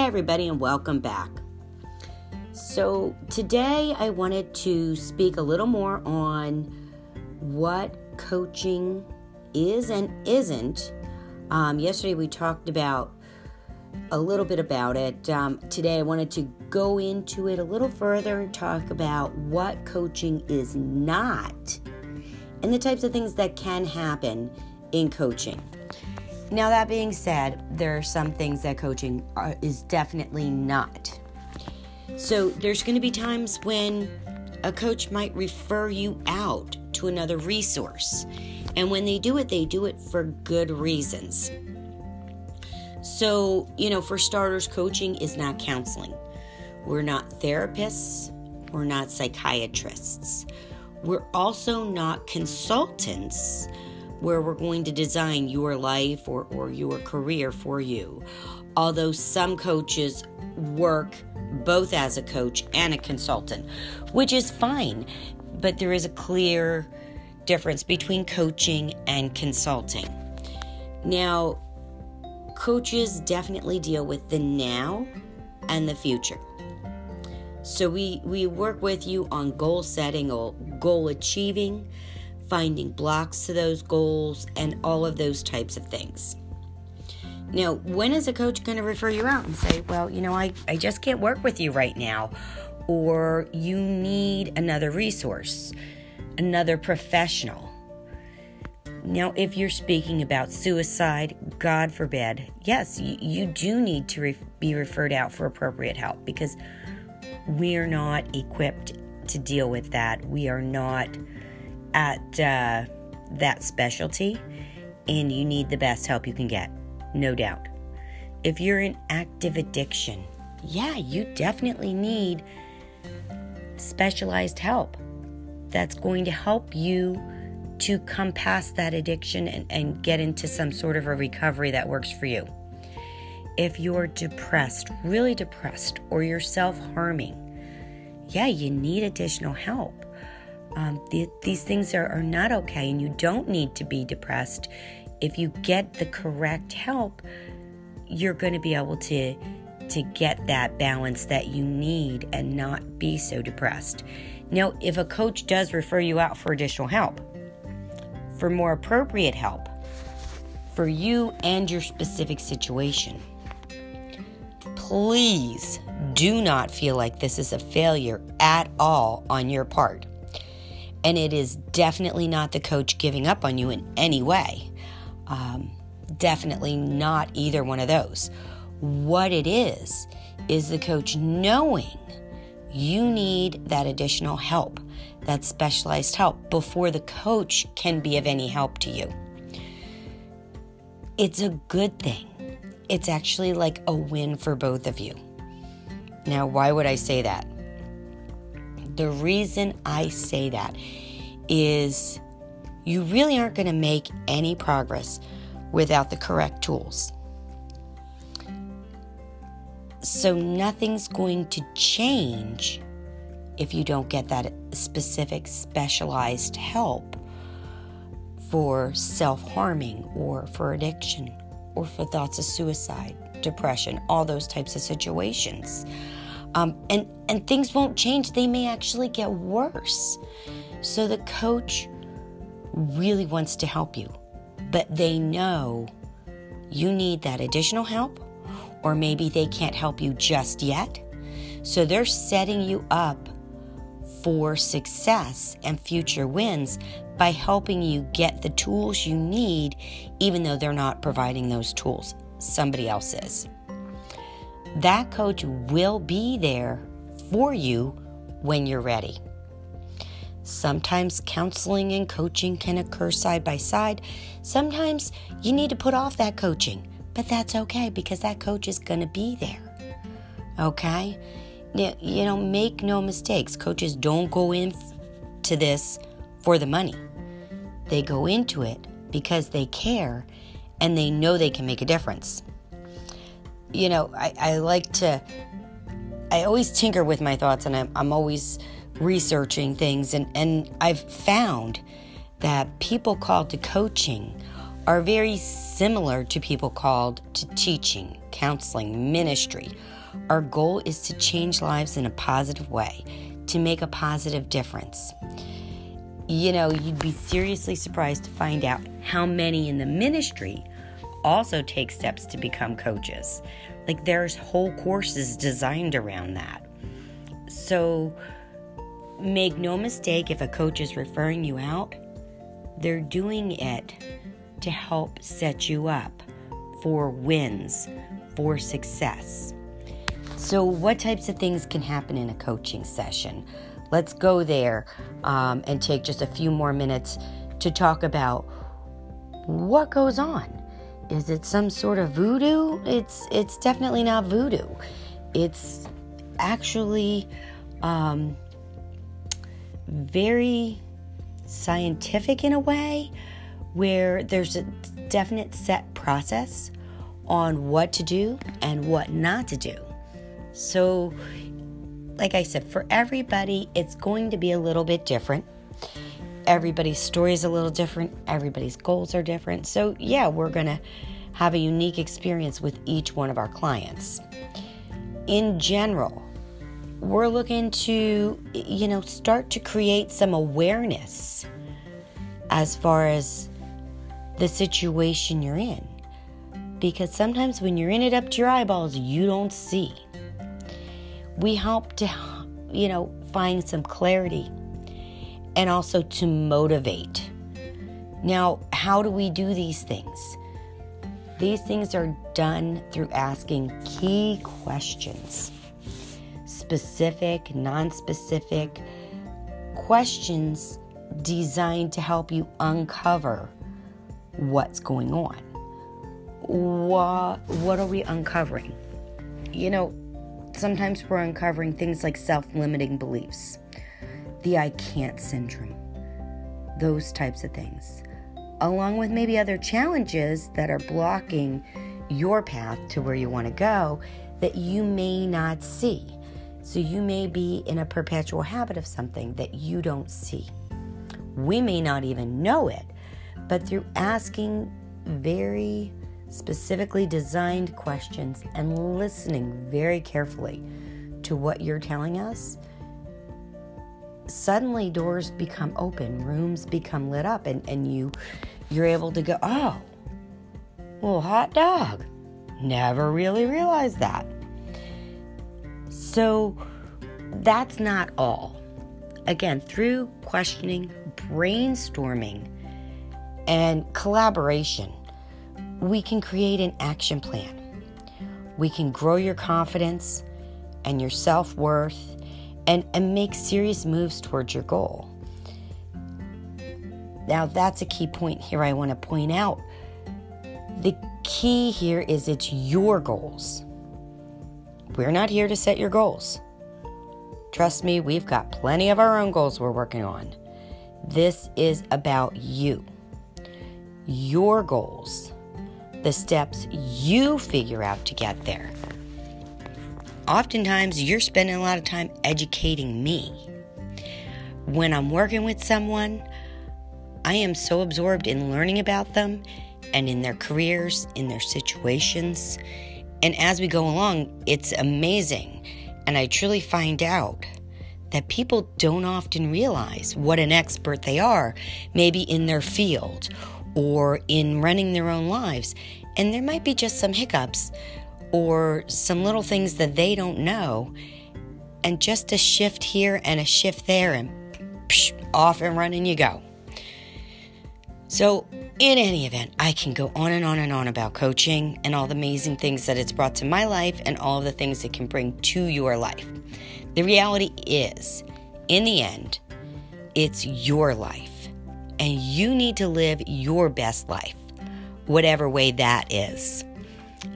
Hey, everybody, and welcome back. So, today I wanted to speak a little more on what coaching is and isn't. Um, yesterday we talked about a little bit about it. Um, today I wanted to go into it a little further and talk about what coaching is not and the types of things that can happen in coaching. Now, that being said, there are some things that coaching are, is definitely not. So, there's going to be times when a coach might refer you out to another resource. And when they do it, they do it for good reasons. So, you know, for starters, coaching is not counseling. We're not therapists, we're not psychiatrists. We're also not consultants where we're going to design your life or, or your career for you. Although some coaches work both as a coach and a consultant, which is fine, but there is a clear difference between coaching and consulting. Now, coaches definitely deal with the now and the future. So we we work with you on goal setting or goal achieving, finding blocks to those goals and all of those types of things. Now, when is a coach going to refer you out and say, "Well, you know, I I just can't work with you right now," or you need another resource, another professional? Now, if you're speaking about suicide, God forbid, yes, you, you do need to re- be referred out for appropriate help because we're not equipped to deal with that. We are not at uh, that specialty, and you need the best help you can get, no doubt. If you're in active addiction, yeah, you definitely need specialized help that's going to help you to come past that addiction and, and get into some sort of a recovery that works for you. If you're depressed, really depressed, or you're self harming, yeah, you need additional help. Um, the, these things are, are not okay, and you don't need to be depressed. If you get the correct help, you're going to be able to to get that balance that you need and not be so depressed. Now, if a coach does refer you out for additional help, for more appropriate help for you and your specific situation. Please do not feel like this is a failure at all on your part. And it is definitely not the coach giving up on you in any way. Um, definitely not either one of those. What it is, is the coach knowing you need that additional help that specialized help before the coach can be of any help to you. It's a good thing. It's actually like a win for both of you. Now, why would I say that? The reason I say that is you really aren't going to make any progress without the correct tools. So, nothing's going to change if you don't get that specific specialized help for self harming or for addiction or for thoughts of suicide, depression, all those types of situations. Um, and, and things won't change, they may actually get worse. So the coach really wants to help you, but they know you need that additional help, or maybe they can't help you just yet. So they're setting you up for success and future wins by helping you get the tools you need, even though they're not providing those tools. Somebody else is. That coach will be there for you when you're ready. Sometimes counseling and coaching can occur side by side. Sometimes you need to put off that coaching, but that's okay because that coach is going to be there. Okay? you know, make no mistakes. Coaches don't go into this for the money. They go into it because they care and they know they can make a difference. You know, I, I like to, I always tinker with my thoughts and I'm, I'm always researching things. And, and I've found that people called to coaching are very similar to people called to teaching counseling, ministry. Our goal is to change lives in a positive way, to make a positive difference. You know, you'd be seriously surprised to find out how many in the ministry also take steps to become coaches. Like, there's whole courses designed around that. So, make no mistake if a coach is referring you out, they're doing it to help set you up for wins, for success. So, what types of things can happen in a coaching session? Let's go there um, and take just a few more minutes to talk about what goes on. Is it some sort of voodoo? It's it's definitely not voodoo. It's actually um, very scientific in a way where there's a definite set process on what to do and what not to do. So, like I said, for everybody, it's going to be a little bit different. Everybody's story is a little different, everybody's goals are different. So, yeah, we're going to have a unique experience with each one of our clients. In general, we're looking to, you know, start to create some awareness as far as the situation you're in. Because sometimes when you're in it up to your eyeballs, you don't see. We help to, you know, find some clarity and also to motivate. Now, how do we do these things? These things are done through asking key questions specific, non specific questions designed to help you uncover what's going on. What, what are we uncovering? You know, sometimes we're uncovering things like self limiting beliefs, the I can't syndrome, those types of things, along with maybe other challenges that are blocking your path to where you want to go that you may not see. So you may be in a perpetual habit of something that you don't see. We may not even know it, but through asking very specifically designed questions and listening very carefully to what you're telling us, suddenly doors become open, rooms become lit up, and, and you you're able to go, oh, well, hot dog. Never really realized that. So that's not all. Again, through questioning, brainstorming, and collaboration, we can create an action plan. We can grow your confidence and your self worth and, and make serious moves towards your goal. Now, that's a key point here I want to point out. The key here is it's your goals. We're not here to set your goals. Trust me, we've got plenty of our own goals we're working on. This is about you, your goals, the steps you figure out to get there. Oftentimes, you're spending a lot of time educating me. When I'm working with someone, I am so absorbed in learning about them and in their careers, in their situations, and as we go along, it's amazing. And I truly find out that people don't often realize what an expert they are, maybe in their field or in running their own lives. And there might be just some hiccups or some little things that they don't know. And just a shift here and a shift there, and psh, off and running you go. So, in any event, I can go on and on and on about coaching and all the amazing things that it's brought to my life and all the things it can bring to your life. The reality is, in the end, it's your life, and you need to live your best life, whatever way that is.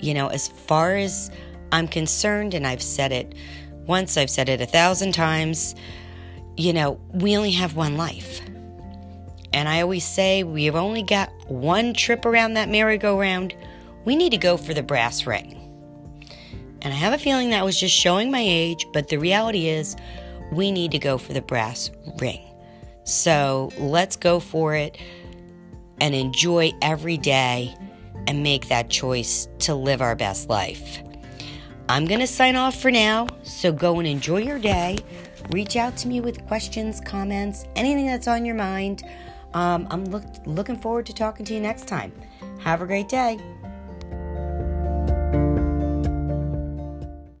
You know, as far as I'm concerned, and I've said it once, I've said it a thousand times, you know, we only have one life. And I always say we've only got one trip around that merry-go-round. We need to go for the brass ring. And I have a feeling that was just showing my age, but the reality is we need to go for the brass ring. So let's go for it and enjoy every day and make that choice to live our best life. I'm going to sign off for now, so go and enjoy your day. Reach out to me with questions, comments, anything that's on your mind. Um, I'm look, looking forward to talking to you next time. Have a great day.